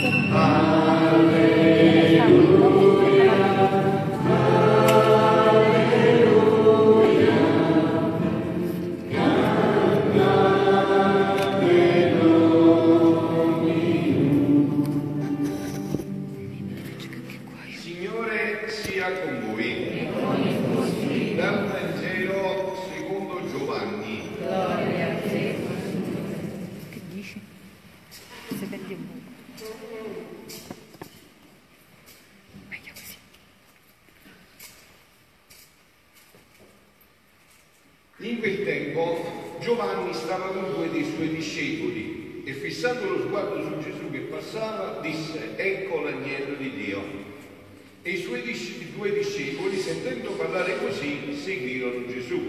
Signore Giovanni stava con due dei suoi discepoli e fissando lo sguardo su Gesù che passava disse ecco l'agnello di Dio. E i suoi dis- i due discepoli sentendo parlare così seguirono Gesù.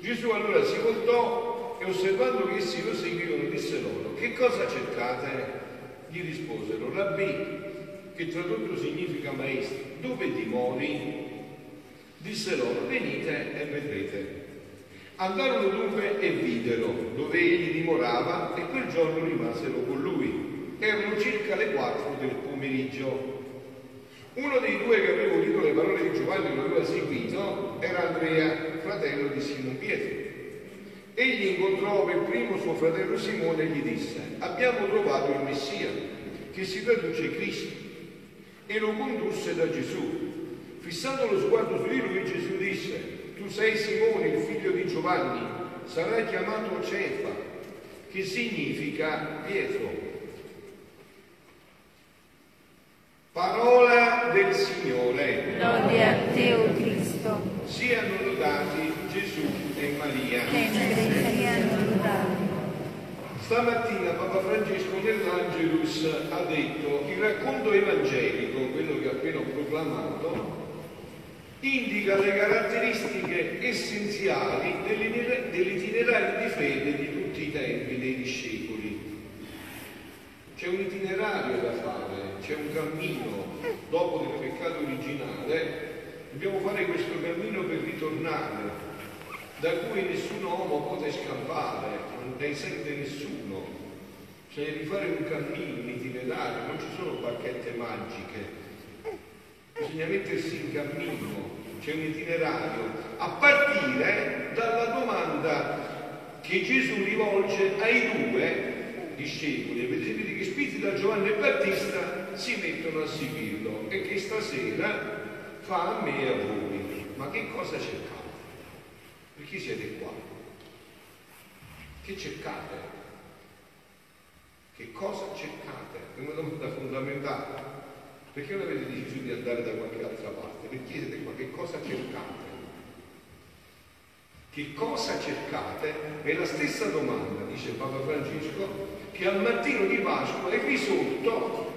Gesù allora si voltò e osservando che essi lo seguivano disse loro che cosa cercate? Gli risposero rabbì che tradotto significa maestro dove dimori? Disse loro venite e vedrete. Andarono dunque e videro dove egli dimorava e quel giorno rimasero con lui. Erano circa le quattro del pomeriggio. Uno dei due che aveva udito le parole di Giovanni e lo aveva seguito era Andrea, fratello di Simon Pietro. Egli incontrò per primo suo fratello Simone e gli disse, abbiamo trovato il Messia, che si traduce Cristo, e lo condusse da Gesù. Fissando lo sguardo su di lui, Gesù disse, tu sei Simone, il figlio di Giovanni, sarai chiamato Cefa, che significa Pietro. Parola del Signore, Lode a te, o Cristo, siano lodati Gesù e Maria. sempre italiano lodato. Stamattina Papa Francesco nell'Angelus ha detto il racconto evangelico, quello che ho appena proclamato, indica le caratteristiche essenziali dell'itiner- dell'itinerario di fede di tutti i tempi dei discepoli. C'è un itinerario da fare, c'è un cammino. Dopo del peccato originale dobbiamo fare questo cammino per ritornare, da cui nessun uomo può scappare, non ne sente nessuno. C'è di fare un cammino, un itinerario, non ci sono bacchette magiche. Bisogna mettersi in cammino, c'è un itinerario, a partire dalla domanda che Gesù rivolge ai due discepoli. Avete sentito che spinti da Giovanni e Battista si mettono a seguirlo e che stasera fa a me e a voi. Ma che cosa cercate? Perché siete qua? Che cercate? Che cosa cercate? È una domanda fondamentale. Perché non avete deciso di andare da qualche altra parte? Perché siete qua? Che cosa cercate? Che cosa cercate? È la stessa domanda, dice Papa Francesco, che al mattino di Pasqua e qui sotto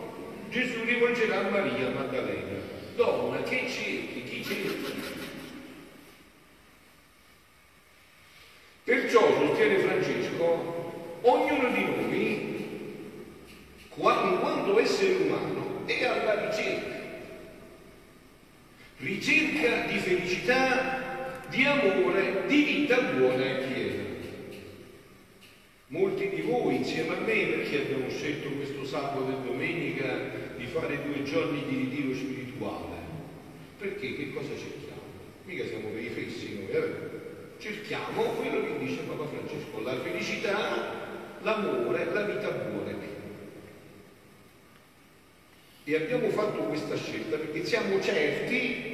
Gesù rivolgerà a Maria Maddalena. Donna, che cerchi? Chi cerchi? Perciò, sostiene Francesco, ognuno di noi, qua- in quanto essere umano, è alla ricerca. Ricerca di felicità, di amore, di vita buona e piena. Molti di voi insieme a me, perché abbiamo scelto questo sabato e domenica di fare due giorni di ritiro spirituale? Perché che cosa cerchiamo? Mica siamo per i fessi noi, eh? Cerchiamo quello che dice Papa Francesco, la felicità, l'amore, la vita buona e piena. E abbiamo fatto questa scelta perché siamo certi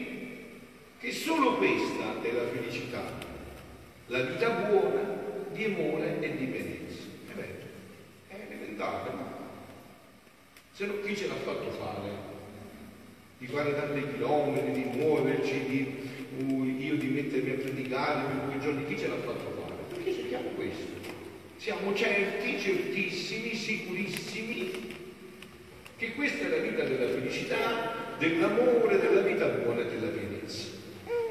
che solo questa è la felicità, la vita buona di amore e di benezza. È vero, è elementare, ma se no chi ce l'ha fatto fare? Di fare tanti chilometri, di muoverci, di, uh, io di mettermi a predicare per due giorni, chi ce l'ha fatto fare? Perché cerchiamo questo. Siamo certi, certissimi, sicurissimi che questa è la vita della felicità, dell'amore, della vita buona e della pienezza.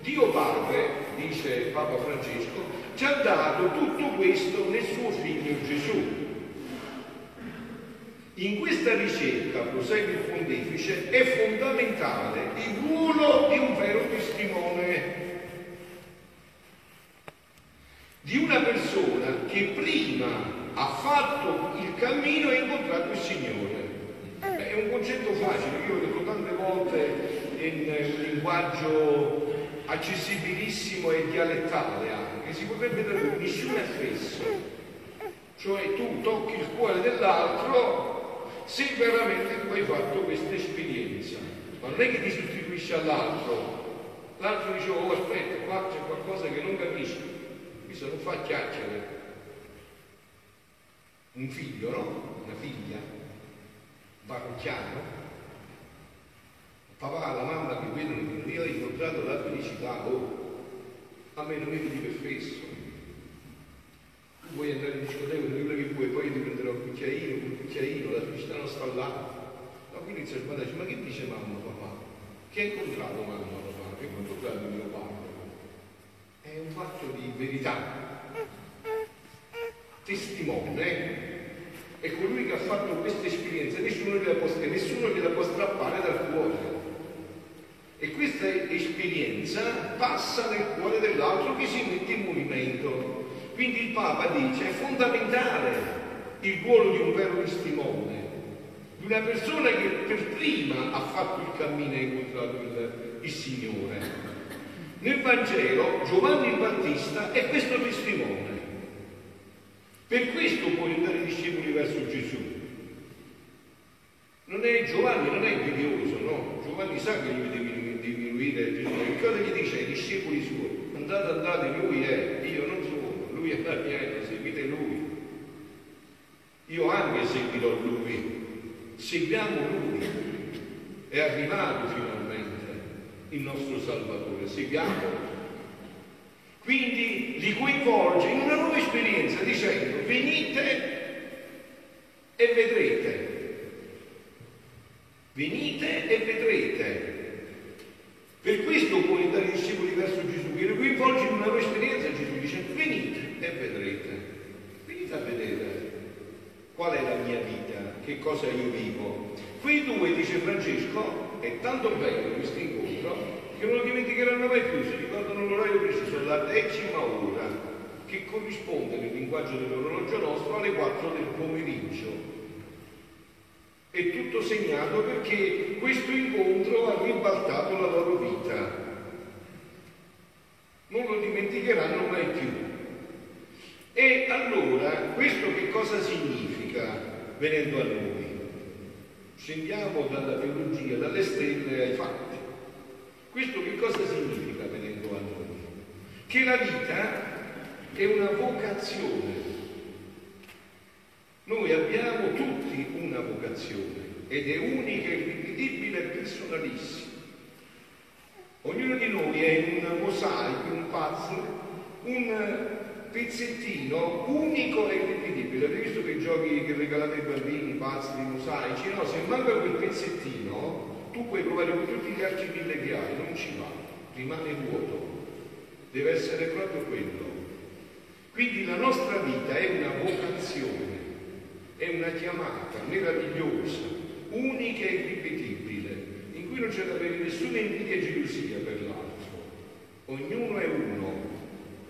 Dio Padre, dice Papa Francesco, ci ha dato tutto questo nel suo figlio Gesù. In questa ricerca, prosegue il pontefice, è fondamentale il ruolo di un vero testimone, di una persona che prima ha fatto il cammino e ha incontrato il Signore. È un concetto facile, io l'ho detto tante volte un linguaggio accessibilissimo e dialettale anche, si potrebbe tradurre missione affesso, cioè tu tocchi il cuore dell'altro se veramente tu hai fatto questa esperienza, non è che ti sostituisci all'altro, l'altro dice oh aspetta qua c'è qualcosa che non capisco, questo non fa chiacchiere, un figlio no? Una figlia, parrocchiano, papà, la mamma che vedono che io ho incontrato la felicità, oh, a me non mi vedi per fesso. Tu vuoi andare in discoteca, quello che vuoi, poi ti prenderò un cucchiaino, un cucchiaino, la felicità non sta là. Ma quindi inizia a guardare, ma che dice mamma, papà? Che hai incontrato mamma, papà? Che hai incontrato mio padre? È un fatto di verità. Testimone, è colui che ha fatto questa esperienza, nessuno gliela può, nessuno gliela può strappare dal cuore. E questa esperienza passa nel cuore dell'altro che si mette in movimento. Quindi il Papa dice è fondamentale il ruolo di un vero testimone, di una persona che per prima ha fatto il cammino e ha incontrato il, il Signore. Nel Vangelo Giovanni il Battista è questo testimone. Per questo può aiutare i discepoli verso Gesù. Non è Giovanni, non è invidioso, no? Giovanni sa che gli deve discepoli suoi? Andate, andate, lui è, io non sono, lui è la mia, seguite lui. Io anche seguirò lui. Seguiamo lui. È arrivato finalmente il nostro Salvatore, seguiamo. Quindi li coinvolge in una nuova esperienza dicendo venite e vedrete. Venite e vedrete. Per questo può andare i discepoli verso Gesù, che li coinvolge in una nuova esperienza. Gesù dice venite e vedrete. Venite a vedere qual è la mia vita, che cosa io vivo. Quei due, dice Francesco, è tanto bello questo incontro, che non lo dimenticheranno mai più, si ricordano l'orario preciso, la decima ora, che corrisponde nel linguaggio dell'orologio nostro alle 4 del pomeriggio. È tutto segnato perché questo incontro ha ribaltato la loro vita. Non lo dimenticheranno mai più. E allora questo che cosa significa venendo a noi? Scendiamo dalla teologia, dalle stelle ai fatti. Questo che cosa significa venendo a noi? Che la vita è una vocazione noi abbiamo tutti una vocazione ed è unica, irripetibile e personalissima. Ognuno di noi è un mosaico, un puzzle, un pezzettino unico e irripetibile. Avete visto che giochi che regalate ai bambini, puzzle, mosaici? No, se manca quel pezzettino, tu puoi provare con tutti gli altri mille che non ci va, rimane vuoto. Deve essere proprio quello. Quindi la nostra vita è una vocazione è una chiamata meravigliosa, unica e irripetibile, in cui non c'è da avere nessuna invidia e gelosia per l'altro. Ognuno è uno,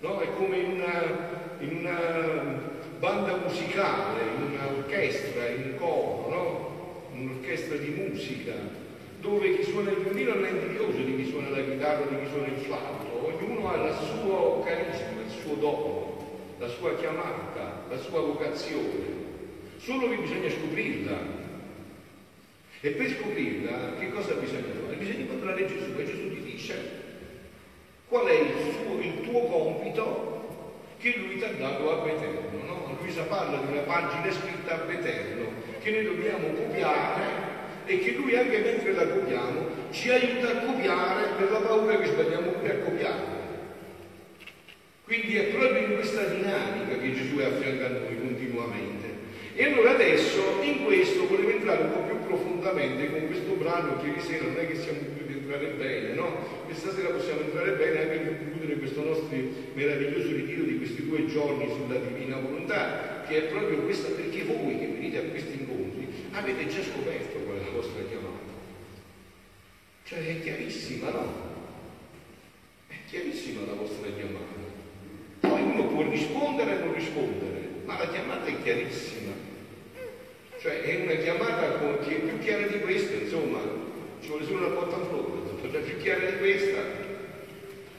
no? È come in una, in una banda musicale, in un'orchestra, in un coro, no? Un'orchestra di musica, dove chi suona il violino non è invidioso di chi suona la chitarra, di chi suona il flauto, ognuno ha il suo carisma, il suo dono, la sua chiamata, la sua vocazione solo che bisogna scoprirla. E per scoprirla che cosa bisogna fare? Bisogna incontrare Gesù e Gesù ti dice qual è il, suo, il tuo compito che lui ti ha dato a eterno. No? Luisa parla di una pagina scritta a eterno che noi dobbiamo copiare e che lui anche mentre la copiamo ci aiuta a copiare per la paura che sbagliamo pure a copiare. Quindi è proprio in questa dinamica che Gesù è a fianco a noi continuamente. E allora adesso in questo volevo entrare un po' più profondamente con questo brano che ieri sera non è che siamo potuti entrare bene, no? Questa sera possiamo entrare bene anche per concludere questo nostro meraviglioso ritiro di questi due giorni sulla divina volontà, che è proprio questa perché voi che venite a questi incontri avete già scoperto qual è la vostra chiamata. Cioè è chiarissima, no? È chiarissima la vostra chiamata. Poi uno può rispondere o non rispondere, ma la chiamata è chiarissima. Cioè è una chiamata che è più chiara di questa, insomma, ci vuole solo una porta in flora, cioè più chiara di questa,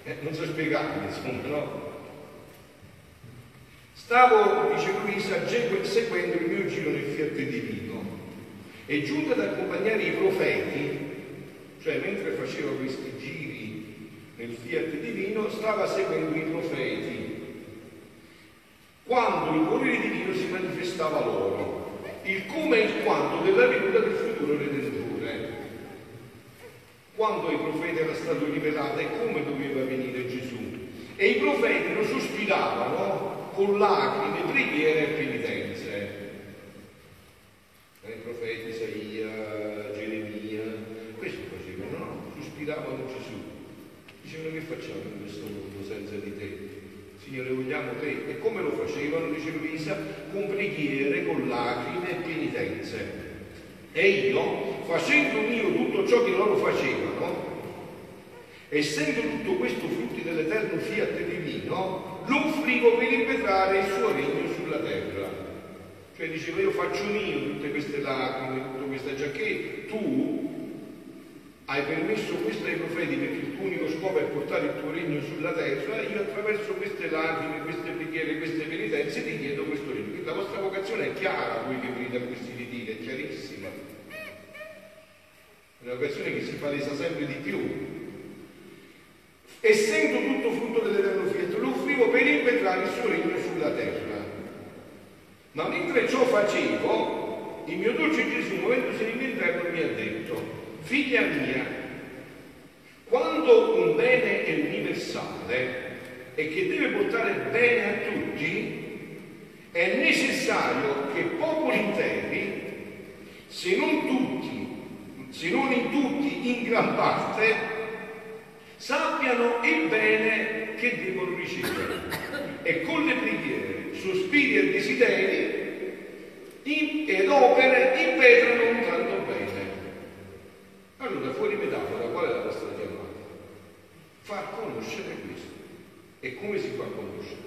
eh, non so spiegarmi, insomma, no? Stavo, dice Luisa, seguendo il mio giro nel fiat divino e giunto ad accompagnare i profeti, cioè mentre faceva questi giri nel fiat divino, stava seguendo i profeti. Quando il volere divino si manifestava loro, il come e il quanto della venuta del futuro redentore. Quando ai profeti era stato rivelato e come doveva venire Gesù. E i profeti lo sospiravano con lacrime, preghiere e penitenze. I profeti Isaia, Geremia, questo facevano, no? Sospiravano Gesù. Dicevano che facciamo in questo mondo senza di te? Signore, vogliamo te. E come lo facevano, dice Luisa? Con preghiere, con lacrime e penitenze. E io, facendo mio tutto ciò che loro facevano, essendo tutto questo frutti dell'eterno fiat divino, lo offrivo per impetrare il suo regno sulla terra. Cioè diceva io faccio mio tutte queste lacrime, tutta questa giacché tu hai permesso questo ai profeti perché il tuo unico scopo è portare il tuo regno sulla terra, io attraverso queste lacrime, queste preghiere, queste penitenze ti chiedo questo regno. Quindi la vostra vocazione è chiara, voi che venite a questi ritiri, è chiarissima. Una vocazione che si palesa sempre di più essendo tutto frutto dell'eterno fiat, lo offrivo per impetrare il suo regno sulla terra. Ma mentre ciò facevo, il mio dolce Gesù, muovendosi nell'interno, mi ha detto, figlia mia, quando un bene è universale e che deve portare bene a tutti, è necessario che popoli interi, se non tutti, se non in tutti, in gran parte, sappiano il bene che devono ricevere e con le preghiere, sospiri e desideri in, ed opere impetrano un tanto bene. Allora, fuori metafora, qual è la vostra chiamata? Far conoscere questo. E come si fa a conoscere?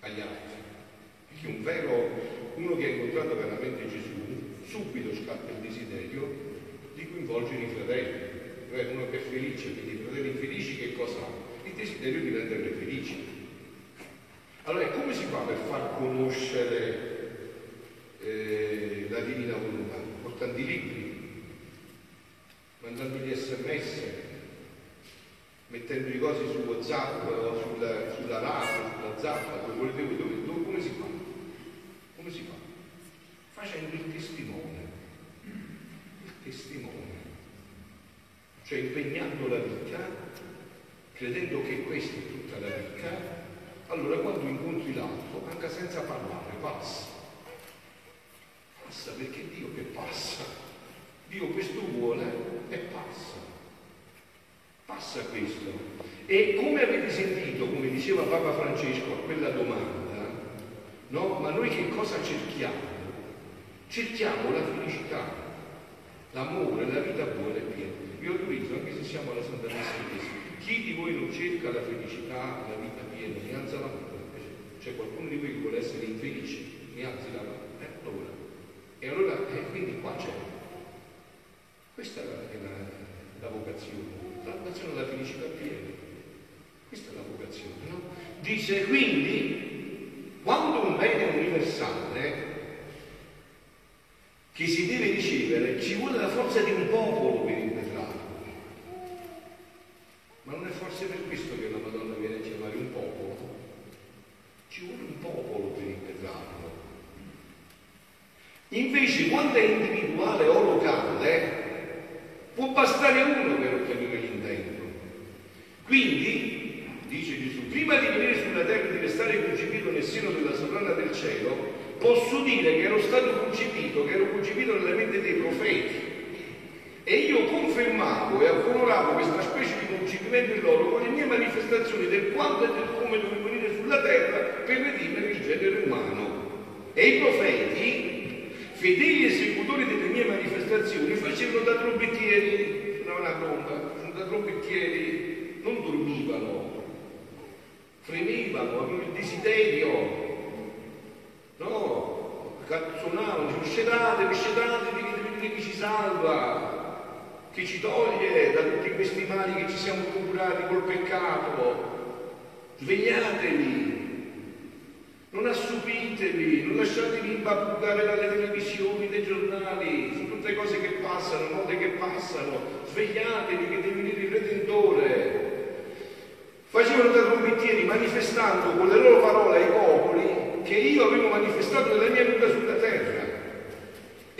Agli altri. Perché un vero, uno che ha incontrato veramente Gesù, subito scappa il desiderio di coinvolgere i fratelli cioè uno che è felice, quindi i fratelli infelici che cosa ha? Il desiderio di renderle felici. Allora come si fa per far conoscere eh, la divina volontà? Portando i libri, mandandogli sms, mettendo i cose su WhatsApp, sulla, sulla radio, sulla zappa, dove volete voi, dove, dove, come si fa? Come si fa? Facendo il testimone. Il testimone cioè impegnando la vita, credendo che questa è tutta la vita, allora quando incontri l'altro, anche senza parlare, passa. Passa perché Dio che passa. Dio questo vuole e passa. Passa questo. E come avete sentito, come diceva Papa Francesco a quella domanda, no? Ma noi che cosa cerchiamo? Cerchiamo la felicità, l'amore, la vita buona e piena. Vi autorizzo, anche se siamo alla Santa Messa chi di voi non cerca la felicità, la vita piena, mi alza la mano. C'è qualcuno di voi che vuole essere infelice, mi alzi la mano. Eh, allora. E allora, eh, quindi qua c'è. Questa è la, la, vocazione, la vocazione della felicità piena. Questa è la vocazione, no? Dice quindi, quando un bene universale, che si deve ricevere, ci vuole la forza di un popolo per impetrarlo. Ma non è forse per questo che la Madonna viene a chiamare un popolo? Ci vuole un popolo per impetrarlo. Invece, quando è individuale o locale, può bastare uno per ottenere l'intento. Quindi, dice Gesù, prima di venire sulla terra e di restare concepito nel seno della sovrana del cielo, posso dire che ero stato concepito, che ero concepito nella mente dei profeti. E io confermavo e onoravo questa specie di concepimento in loro con le mie manifestazioni del quanto e del come dovevo venire sulla terra per redimere il genere umano. E i profeti, fedeli esecutori delle mie manifestazioni, facevano da trombettieri, suonavano una tromba, da trombettieri, non dormivano, fremevano, avevano il desiderio. No, cazzonavano, scedatevi, scedatevi, che vedete chi ci salva, che ci toglie da tutti questi mali che ci siamo procurati col peccato. Svegliatevi, non assupitevi, non lasciatevi imbabuccare dalle televisioni, dai giornali, su tutte cose che passano, note che passano. Svegliatevi che deve venire il Redentore. Facevano da trombettieri manifestando con le loro parole ai popoli che io avevo manifestato nella mia vita sulla terra.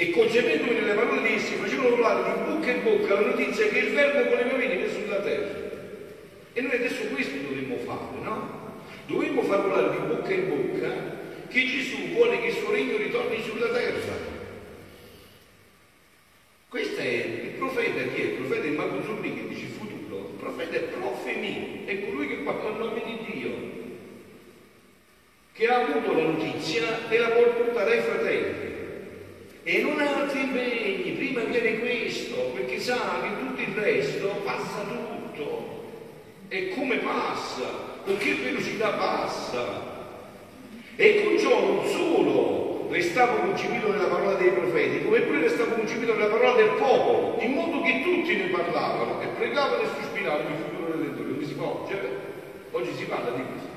E concependomi nelle parole di essi facevano volare di bocca in bocca la notizia che il verbo voleva venire sulla terra. E noi adesso questo dovremmo fare, no? Dovremmo far volare di bocca in bocca che Gesù vuole che il suo regno ritorni sulla terra. Questo è il profeta chi è? Il profeta è Marco Zurli che dice futuro. Il profeta è profemi, è colui che parla a nome di Dio, che ha avuto la notizia e la vuole portare ai fratelli. E non ha altri impegni, prima viene questo, perché sa che tutto il resto passa tutto. E come che velocità passa. E con ciò non solo restava concepito nella parola dei profeti, come pure restava concepito nella parola del popolo, in modo che tutti ne parlavano e pregavano e sospiravano il futuro redentore. Come si fa oggi? Eh? Oggi si parla di questo.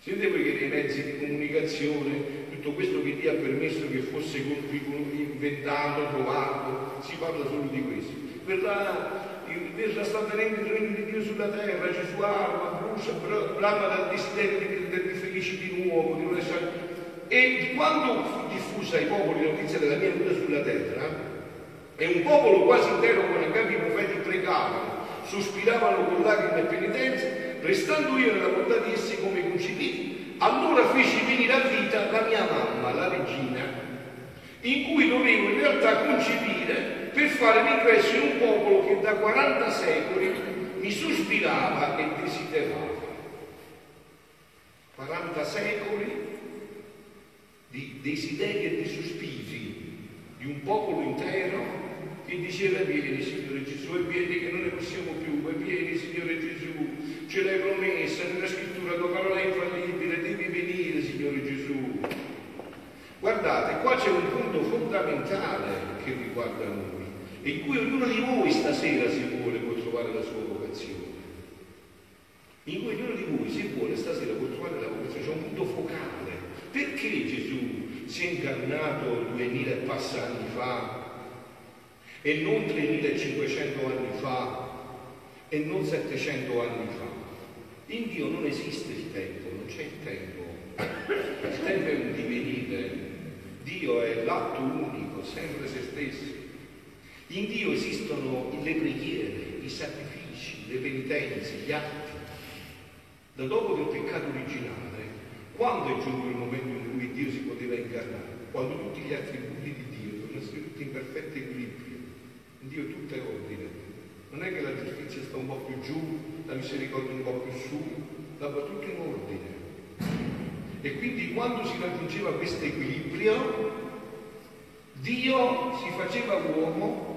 Sentite voi che nei mezzi di comunicazione, tutto questo che Dio ha permesso che fosse inventato, trovato, si parla solo di questo. Verrà verrà sta venendo il regno di Dio sulla terra, Gesù ama, brucia, brama dal desiderio di, di, di felici di nuovo, di non. E quando fu diffusa ai popoli la notizia della mia vita sulla terra, e un popolo quasi intero con i capi profeti pregavano, sospiravano con lacrime e penitenze, restando io nella volontà di essi come concepiti, allora feci venire a vita la mia mamma, la regina, in cui dovevo in realtà concepire per l'ingresso in un popolo che da 40 secoli mi sospirava e desiderava. 40 secoli di desideri e di sospiri di un popolo intero che diceva vieni Signore Gesù e vieni che non ne possiamo più, e vieni Signore Gesù, ce l'hai promessa nella scrittura, tua parola è infallibile, devi venire Signore Gesù. Guardate, qua c'è un punto fondamentale che riguarda noi, in cui ognuno di voi stasera si vuole può trovare la sua vocazione. In cui ognuno di voi si vuole stasera può trovare la vocazione, c'è un punto focale. Perché Gesù si è incarnato duemila e passa anni fa e non 3500 anni fa e non 700 anni fa? In Dio non esiste il tempo, non c'è il tempo. Il tempo è un divenire, Dio è l'atto unico, sempre se stesso. In Dio esistono le preghiere, i sacrifici, le penitenze, gli atti. Da dopo del peccato originale, quando è giunto il momento in cui Dio si poteva incarnare? Quando tutti gli attributi di Dio sono essere tutti in perfetto equilibrio. In Dio tutto è ordine. Non è che la giustizia sta un po' più giù, la misericordia un po' più su, va tutto in ordine. E quindi quando si raggiungeva questo equilibrio, Dio si faceva uomo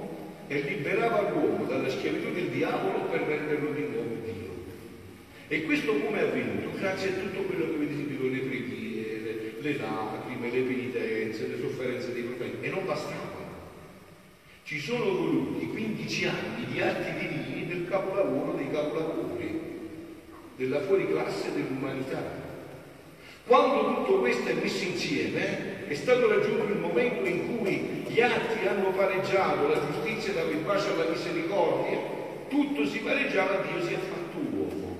e liberava l'uomo dalla schiavitù del diavolo per renderlo di nuovo Dio. E questo come è avvenuto? Grazie a tutto quello che avete sentito, le preghiere, le lacrime, le penitenze, le sofferenze dei profeti. E non bastavano. Ci sono voluti 15 anni di atti divini del capolavoro dei capolavori, della fuoriclasse dell'umanità. Quando tutto questo è messo insieme, è stato raggiunto il momento in cui gli atti hanno pareggiato, la giustizia dava il bacio alla misericordia, tutto si pareggiava, Dio si è fatto uomo.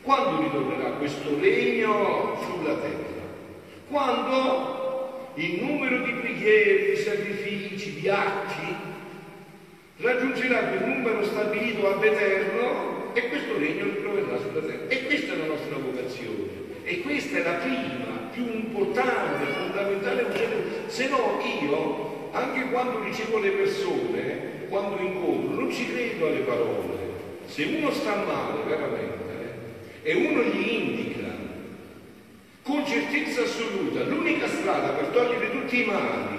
Quando ritornerà questo regno sulla terra? Quando il numero di preghiere, di sacrifici, di atti raggiungerà quel numero stabilito ad eterno e questo regno ritroverà sulla terra. E questa è la nostra vocazione. E questa è la prima, più importante, fondamentale Se no io, anche quando ricevo le persone, quando incontro, non ci credo alle parole. Se uno sta male veramente e uno gli indica con certezza assoluta l'unica strada per togliere tutti i mali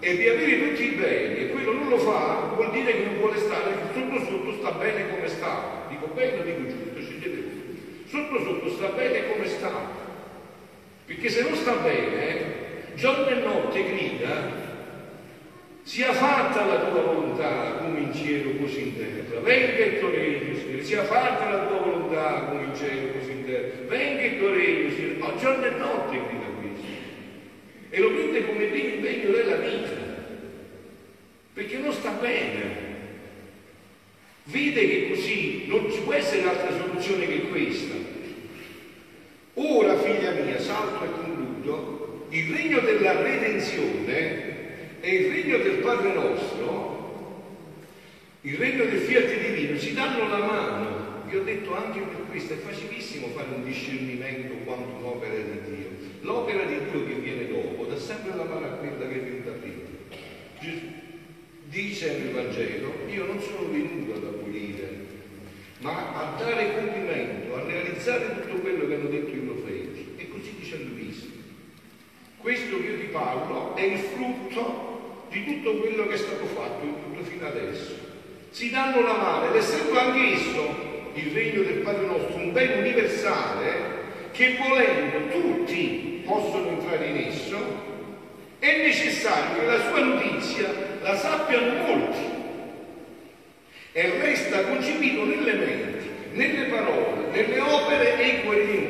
e di avere tutti i beni e quello non lo fa, vuol dire che non vuole stare, sotto sotto sta bene come sta. Dico bene dico giusto? Sotto sotto sta bene come sta. Perché se non sta bene, giorno e notte grida sia fatta la tua volontà come in cielo così in terra. Venga il tuo regno, Signore. Sia fatta la tua volontà come in cielo così in terra. Venga il tuo regno, Signore. No, giorno e notte grida questo. E lo prende come primo impegno della vita. Perché non sta bene. Vede che così non ci può essere altra soluzione che questa. Salto e concludo, il regno della redenzione e il regno del Padre nostro, il regno del fiat divino, si danno la mano. Vi ho detto anche per questo, è facilissimo fare un discernimento quanto un'opera di Dio. L'opera di Dio che viene dopo dà sempre la mano a quella che è venuta prima. Dice nel Vangelo, io non sono venuto ad abolire, ma a dare compimento, a realizzare tutto quello che hanno detto i profeti. E così dice Luisa. Parlo è il frutto di tutto quello che è stato fatto, tutto fino adesso. Si danno la mano ed essendo anch'esso il regno del Padre nostro un bene universale che volendo tutti possono entrare in esso, è necessario che la sua notizia la sappiano molti e resta concepito nelle menti, nelle parole, nelle opere e i cuori di molti.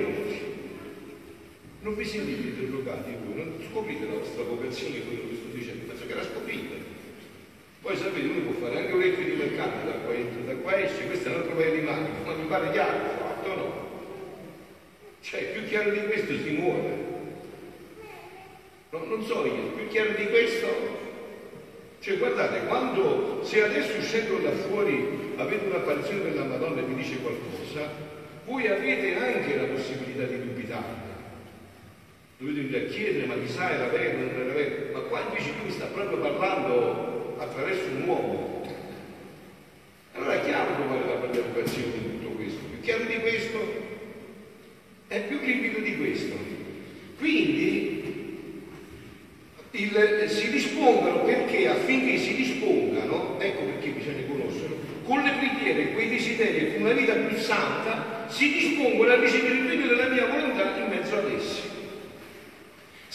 Non vi sentite interrogati voi, non scoprite la vostra vocazione quello che sto dicendo, penso che la scoprite. Poi sapete, uno può fare anche orecchie di mercato da qua entra, da qua esce, questo è un altro paio di maniche, ma mi pare chiaro, fatto no? Cioè, più chiaro di questo si muore. No, non so io, più chiaro di questo. Cioè, guardate, quando se adesso uscendo da fuori avete un'apparizione della Madonna e vi dice qualcosa, voi avete anche la possibilità di dubitare venire a chiedere ma chissà era vero, non era vero, ma qua invece lui sta proprio parlando attraverso un uomo. Allora è chiaro come la partecipazione di tutto questo, più chiaro di questo è più limpido di questo. Quindi il, si dispongono perché affinché si dispongano, ecco perché bisogna conoscerlo, con le preghiere, quei desideri, con una vita più santa, si dispongono a ricevere il regno della mia volontà in mezzo ad essi.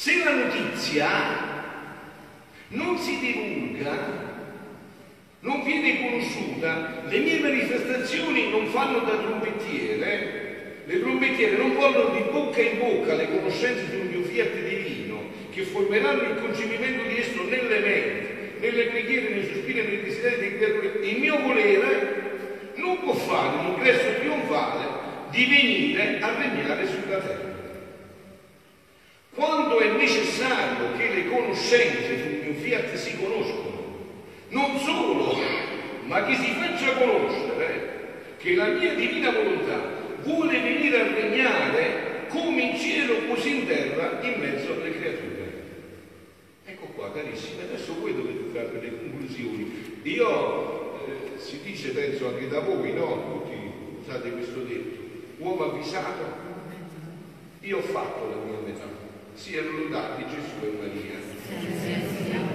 Se la notizia non si divulga, non viene conosciuta, le mie manifestazioni non fanno da trombettiere, le trombettiere non portano di bocca in bocca le conoscenze sul mio fiat divino, che formeranno il concepimento di esso nelle menti, nelle preghiere, nei sospiri e nei desideri dei creatori. Il mio volere non può fare un ingresso trionfale di venire a regnare sulla terra. Quando è necessario che le conoscenze sul mio fiat si conoscono, non solo, ma che si faccia conoscere che la mia divina volontà vuole venire a regnare come in cielo così in terra in mezzo alle creature. Ecco qua, carissimi, adesso voi dovete trarre le conclusioni. Io, eh, si dice, penso anche da voi, no? Tutti usate questo detto, uomo avvisato, io ho fatto la mia metà siano lodati Gesù e Maria. and